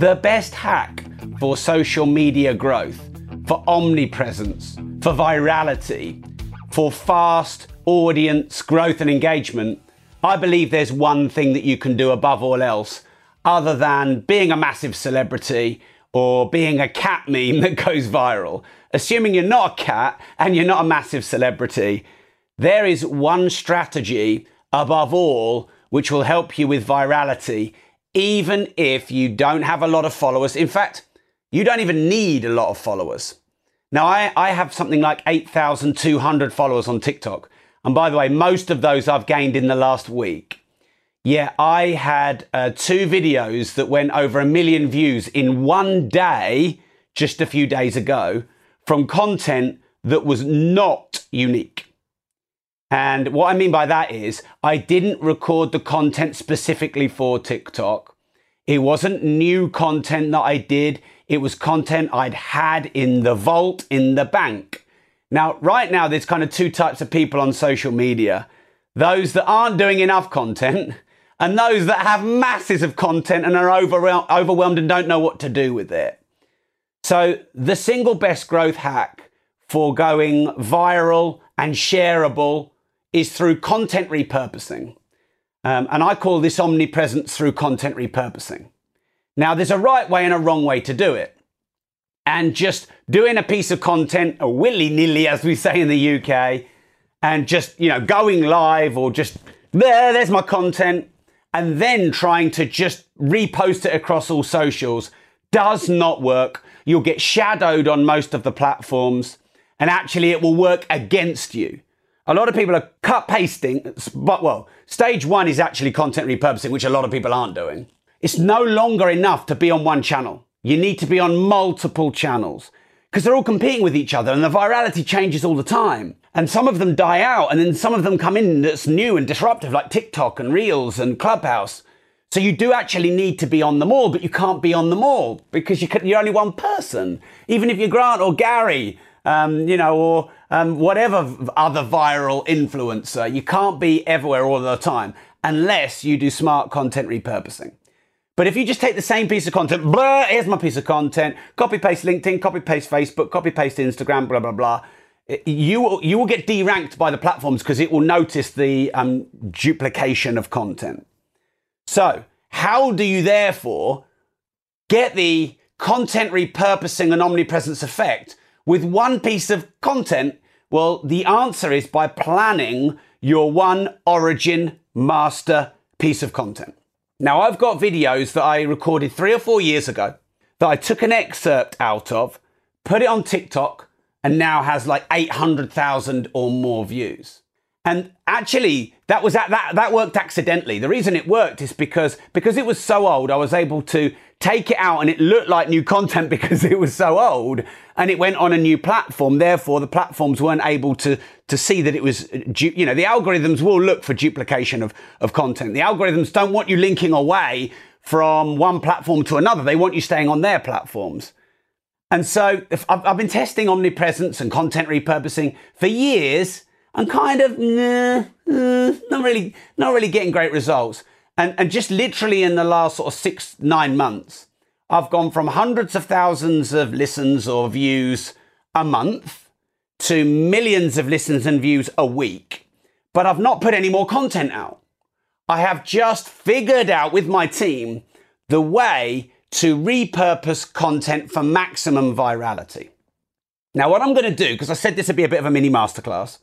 the best hack for social media growth, for omnipresence, for virality, for fast audience growth and engagement, I believe there's one thing that you can do above all else, other than being a massive celebrity or being a cat meme that goes viral. Assuming you're not a cat and you're not a massive celebrity, there is one strategy above all which will help you with virality, even if you don't have a lot of followers. In fact, you don't even need a lot of followers. Now, I, I have something like 8,200 followers on TikTok. And by the way, most of those I've gained in the last week. Yeah, I had uh, two videos that went over a million views in one day just a few days ago from content that was not unique. And what I mean by that is, I didn't record the content specifically for TikTok. It wasn't new content that I did. It was content I'd had in the vault, in the bank. Now, right now, there's kind of two types of people on social media those that aren't doing enough content, and those that have masses of content and are overwhelmed and don't know what to do with it. So, the single best growth hack for going viral and shareable is through content repurposing. Um, and I call this omnipresence through content repurposing. Now, there's a right way and a wrong way to do it. And just doing a piece of content willy nilly, as we say in the UK, and just, you know, going live or just there, there's my content, and then trying to just repost it across all socials does not work. You'll get shadowed on most of the platforms, and actually, it will work against you. A lot of people are cut pasting, but well, stage one is actually content repurposing, which a lot of people aren't doing. It's no longer enough to be on one channel. You need to be on multiple channels because they're all competing with each other and the virality changes all the time. And some of them die out and then some of them come in that's new and disruptive like TikTok and Reels and Clubhouse. So you do actually need to be on them all, but you can't be on them all because you are only one person. Even if you're Grant or Gary, um, you know, or um, whatever other viral influencer. You can't be everywhere all the time unless you do smart content repurposing. But if you just take the same piece of content, blah, here's my piece of content, copy paste LinkedIn, copy paste Facebook, copy paste Instagram, blah, blah, blah, you will, you will get deranked by the platforms because it will notice the um, duplication of content. So, how do you therefore get the content repurposing and omnipresence effect with one piece of content? Well, the answer is by planning your one origin master piece of content. Now, I've got videos that I recorded three or four years ago that I took an excerpt out of, put it on TikTok, and now has like 800,000 or more views. And actually, that was that, that that worked accidentally. The reason it worked is because because it was so old, I was able to take it out and it looked like new content because it was so old and it went on a new platform. Therefore, the platforms weren't able to to see that it was uh, you know the algorithms will look for duplication of of content. The algorithms don't want you linking away from one platform to another. They want you staying on their platforms. And so I've, I've been testing omnipresence and content repurposing for years I'm kind of nah, nah, not really not really getting great results. And and just literally in the last sort of six nine months, I've gone from hundreds of thousands of listens or views a month to millions of listens and views a week. But I've not put any more content out. I have just figured out with my team the way to repurpose content for maximum virality. Now, what I'm going to do, because I said this would be a bit of a mini masterclass,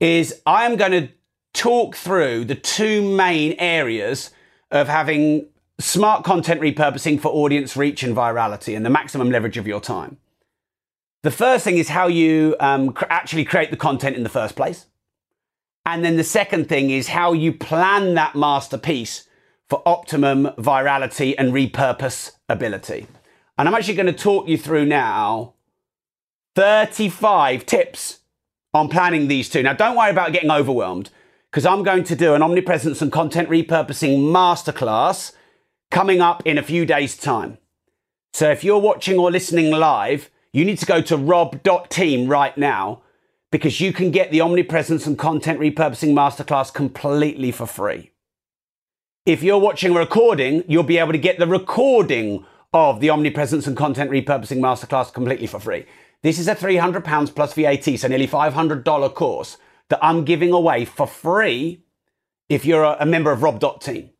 is I'm going to talk through the two main areas of having smart content repurposing for audience reach and virality and the maximum leverage of your time. The first thing is how you um, cr- actually create the content in the first place. And then the second thing is how you plan that masterpiece for optimum virality and repurpose ability. And I'm actually going to talk you through now 35 tips on planning these two. Now, don't worry about getting overwhelmed because I'm going to do an omnipresence and content repurposing masterclass coming up in a few days' time. So if you're watching or listening live, you need to go to rob.team right now because you can get the omnipresence and content repurposing masterclass completely for free. If you're watching a recording, you'll be able to get the recording of the Omnipresence and Content Repurposing Masterclass completely for free. This is a £300 plus VAT, so nearly $500 course that I'm giving away for free if you're a, member of Rob.team.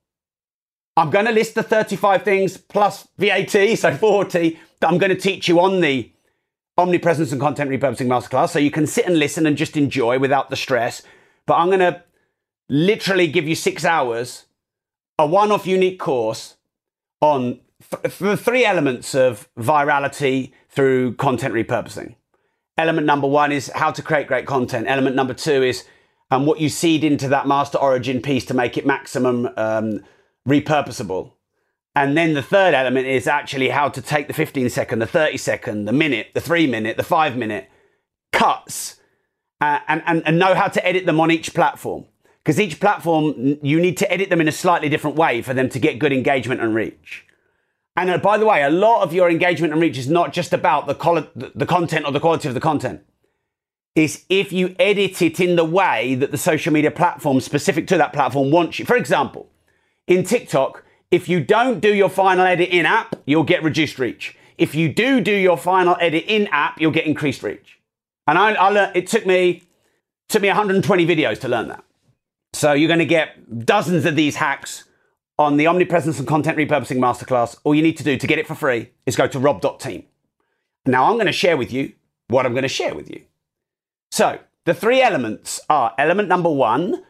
I'm going to list the 35 things plus VAT, so 40, that I'm going to teach you on the Omnipresence and Content Repurposing Masterclass, so you can sit and listen and just enjoy without the stress. But I'm going to literally give you six hours, a one off unique course on th- the three elements of virality through content repurposing. Element number one is how to create great content. Element number two is um, what you seed into that master origin piece to make it maximum um, repurposable. And then the third element is actually how to take the 15 second, the 30 second, the minute, the three minute, the five minute cuts uh, and, and, and know how to edit them on each platform. Because each platform, you need to edit them in a slightly different way for them to get good engagement and reach. And uh, by the way, a lot of your engagement and reach is not just about the, quali- the content or the quality of the content. Is if you edit it in the way that the social media platform specific to that platform wants you. For example, in TikTok, if you don't do your final edit in app, you'll get reduced reach. If you do do your final edit in app, you'll get increased reach. And I, I learned, it took me, took me 120 videos to learn that. So you're going to get dozens of these hacks on the Omnipresence and Content Repurposing Masterclass, all you need to do to get it for free is go to rob.team. Now I'm going to share with you what I'm going to share with you. So the three elements are element number one,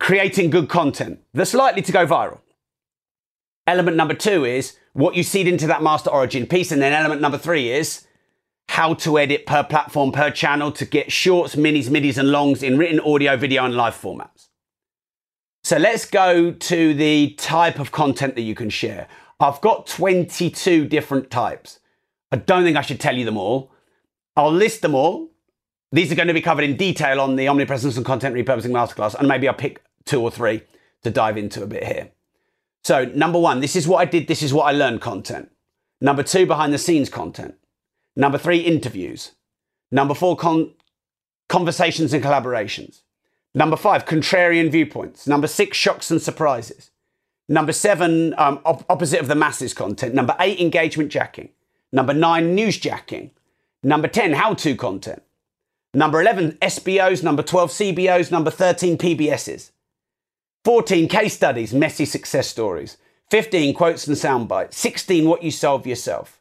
creating good content that's likely to go viral. Element number two is what you seed into that master origin piece. And then element number three is how to edit per platform, per channel to get shorts, minis, midis, and longs in written audio, video, and live formats. So let's go to the type of content that you can share. I've got 22 different types. I don't think I should tell you them all. I'll list them all. These are going to be covered in detail on the Omnipresence and Content Repurposing Masterclass, and maybe I'll pick two or three to dive into a bit here. So, number one, this is what I did, this is what I learned content. Number two, behind the scenes content. Number three, interviews. Number four, con- conversations and collaborations. Number five, contrarian viewpoints. Number six, shocks and surprises. Number seven, um, op- opposite of the masses content. Number eight, engagement jacking. Number nine, news jacking. Number 10, how to content. Number 11, SBOs. Number 12, CBOs. Number 13, PBSs. 14, case studies, messy success stories. 15, quotes and sound bites. 16, what you solve yourself.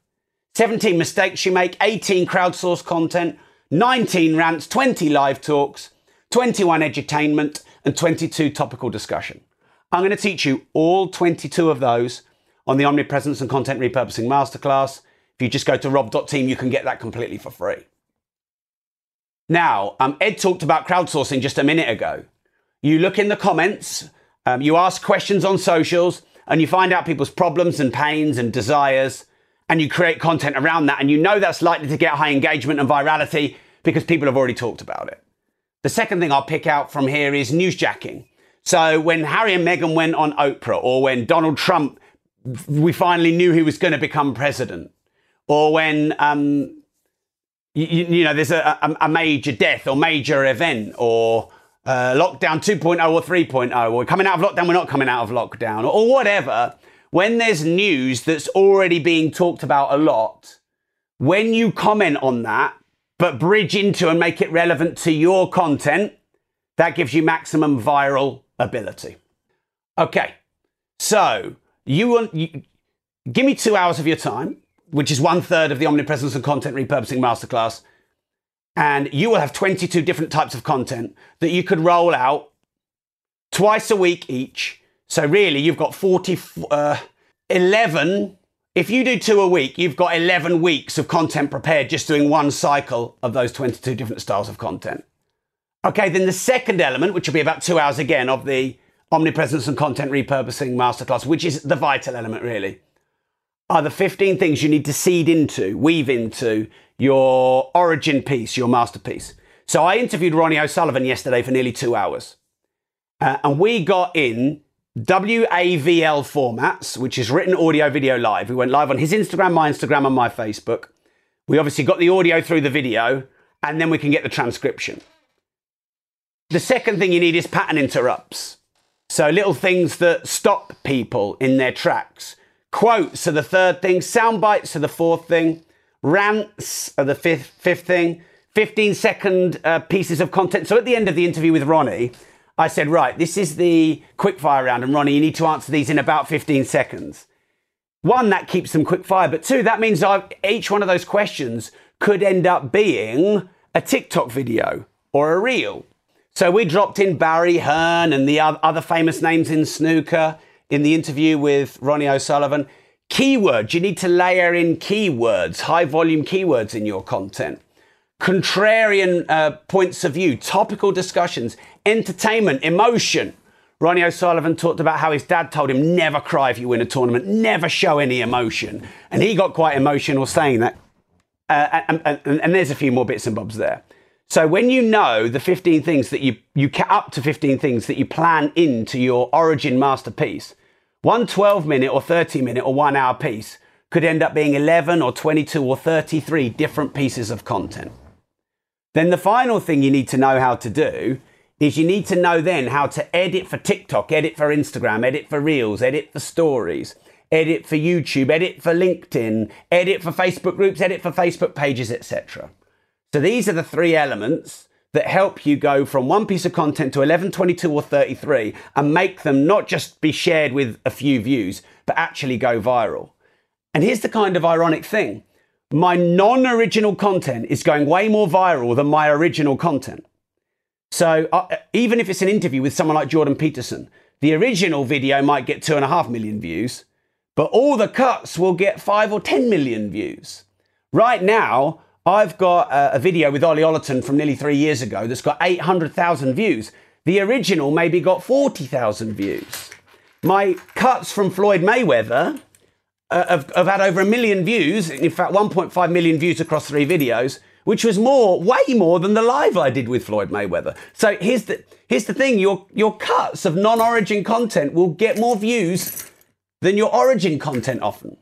17, mistakes you make. 18, crowdsourced content. 19, rants. 20, live talks. 21 edutainment, and 22 topical discussion. I'm going to teach you all 22 of those on the Omnipresence and Content Repurposing Masterclass. If you just go to rob.team, you can get that completely for free. Now, um, Ed talked about crowdsourcing just a minute ago. You look in the comments, um, you ask questions on socials, and you find out people's problems and pains and desires, and you create content around that. And you know that's likely to get high engagement and virality because people have already talked about it. The second thing I'll pick out from here is newsjacking. So when Harry and Meghan went on Oprah, or when Donald Trump, we finally knew he was going to become president, or when um, you, you, know there's a, a, a, major death or major event, or uh, lockdown 2.0 or 3.0, or coming out of lockdown, we're not coming out of lockdown, or, or whatever. When there's news that's already being talked about a lot, when you comment on that, but bridge into and make it relevant to your content, that gives you maximum viral ability. Okay, so you want you, give me two hours of your time, which is one third of the Omnipresence and Content Repurposing Masterclass, and you will have 22 different types of content that you could roll out twice a week each. So really, you've got 40, uh, 11 if you do two a week, you've got 11 weeks of content prepared just doing one cycle of those 22 different styles of content. Okay, then the second element, which will be about two hours again of the omnipresence and content repurposing masterclass, which is the vital element really, are the 15 things you need to seed into, weave into your origin piece, your masterpiece. So I interviewed Ronnie O'Sullivan yesterday for nearly two hours. Uh, and we got in WAVL formats, which is written audio, video, live. We went live on his Instagram, my Instagram, and my Facebook. We obviously got the audio through the video, and then we can get the transcription. The second thing you need is pattern interrupts. So little things that stop people in their tracks, Quotes are the third thing. Sound bites are the fourth thing. Rants are the fifth, fifth thing. 15 second uh, pieces of content. So at the end of the interview with Ronnie, I said, right, this is the quickfire round. And Ronnie, you need to answer these in about 15 seconds. One, that keeps them quick fire. But two, that means I've, each one of those questions could end up being a TikTok video or a reel. So we dropped in Barry Hearn and the other famous names in snooker in the interview with Ronnie O'Sullivan. Keywords, you need to layer in keywords, high volume keywords in your content. Contrarian uh, points of view, topical discussions, entertainment, emotion. Ronnie O'Sullivan talked about how his dad told him never cry if you win a tournament, never show any emotion. And he got quite emotional saying that. Uh, and, and, and, there's a few more bits and bobs there. So when you know the 15 things that you, you up to 15 things that you plan into your origin masterpiece, one 12 minute or 30 minute or one hour piece could end up being 11 or 22 or 33 different pieces of content. Then the final thing you need to know how to do is you need to know then how to edit for TikTok, edit for Instagram, edit for Reels, edit for stories, edit for YouTube, edit for LinkedIn, edit for Facebook groups, edit for Facebook pages, etc. So these are the three elements that help you go from one piece of content to 11, 22, or 33 and make them not just be shared with a few views, but actually go viral. And here's the kind of ironic thing my non original content is going way more viral than my original content. So uh, even if it's an interview with someone like Jordan Peterson, the original video might get two and a half million views, but all the cuts will get five or 10 million views. Right now, I've got a, a video with Ollie Ollerton from nearly three years ago that's got 800,000 views. The original maybe got 40,000 views. My cuts from Floyd Mayweather uh, have, have had over a million views. In fact, 1.5 million views across three videos, which was more, way more than the live I did with Floyd Mayweather. So here's the here's the thing: your your cuts of non-origin content will get more views than your origin content often.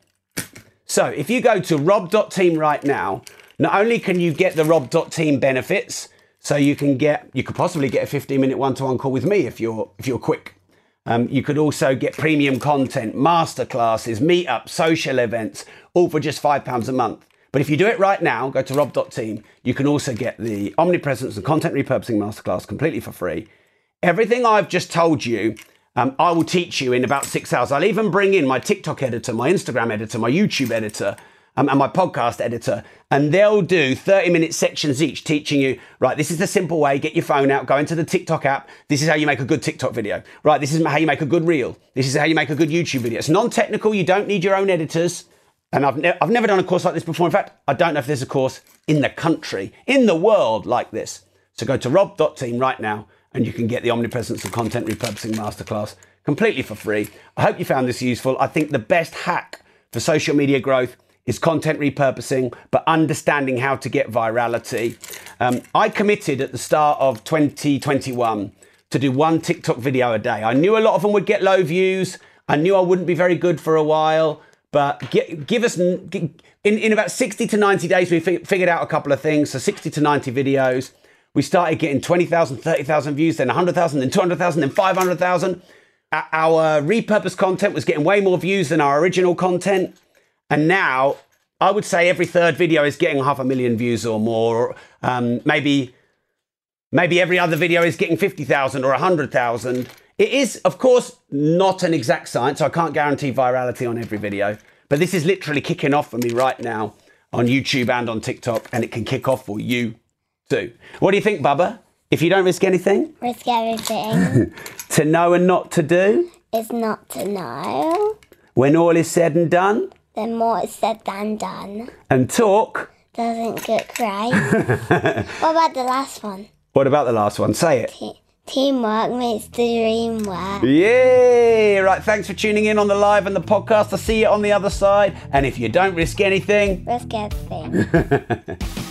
So if you go to rob.team right now not only can you get the rob.team benefits, so you can get, you could possibly get a 15 minute one to one call with me if you're, if you're quick. Um, you could also get premium content, masterclasses, meetups, social events, all for just £5 a month. But if you do it right now, go to rob.team, you can also get the omnipresence and content repurposing masterclass completely for free. Everything I've just told you, um, I will teach you in about six hours. I'll even bring in my TikTok editor, my Instagram editor, my YouTube editor, um, and my podcast editor, and they'll do 30 minute sections each teaching you, right, this is the simple way, get your phone out, go into the TikTok app. This is how you make a good TikTok video. Right, this is how you make a good reel. This is how you make a good YouTube video. It's non technical, you don't need your own editors. And I've, ne- I've never done a course like this before. In fact, I don't know if there's a course in the country, in the world like this. So go to rob.team right now and you can get the Omnipresence of Content Repurposing Masterclass completely for free. I hope you found this useful. I think the best hack for social media growth is content repurposing, but understanding how to get virality. Um, I committed at the start of 2021 to do one TikTok video a day. I knew a lot of them would get low views. I knew I wouldn't be very good for a while, but get, give us in, in about 60 to 90 days, we figured out a couple of things. So 60 to 90 videos. We started getting 20,000, 30,000 views, then 100,000, then 200,000, then 500,000. Our repurposed content was getting way more views than our original content. And now I would say every third video is getting half a million views or more. Um, maybe, maybe every other video is getting 50,000 or 100,000. It is, of course, not an exact science. So I can't guarantee virality on every video. But this is literally kicking off for me right now on YouTube and on TikTok. And it can kick off for you too. What do you think, Bubba? If you don't risk anything? Risk everything. to know and not to do? Is not to know. When all is said and done? Then more is said than done. And talk doesn't get right. what about the last one? What about the last one? Say it. Te- teamwork makes the dream work. Yay! Right, thanks for tuning in on the live and the podcast. I'll see you on the other side. And if you don't risk anything, risk everything.